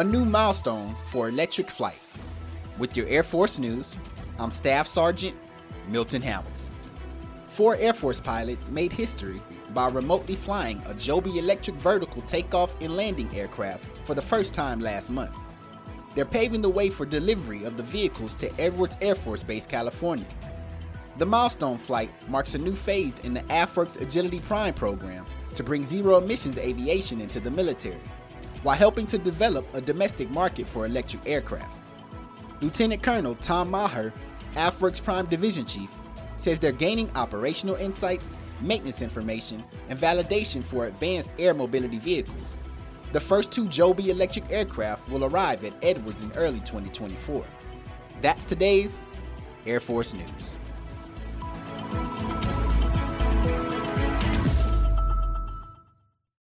a new milestone for electric flight. With your Air Force news, I'm Staff Sergeant Milton Hamilton. Four Air Force pilots made history by remotely flying a Joby electric vertical takeoff and landing aircraft for the first time last month. They're paving the way for delivery of the vehicles to Edwards Air Force Base, California. The milestone flight marks a new phase in the AFWERX Agility Prime program to bring zero emissions aviation into the military, while helping to develop a domestic market for electric aircraft. Lieutenant Colonel Tom Maher, AFWERX Prime Division Chief, says they're gaining operational insights, maintenance information, and validation for advanced air mobility vehicles. The first two Joby electric aircraft will arrive at Edwards in early 2024. That's today's Air Force News.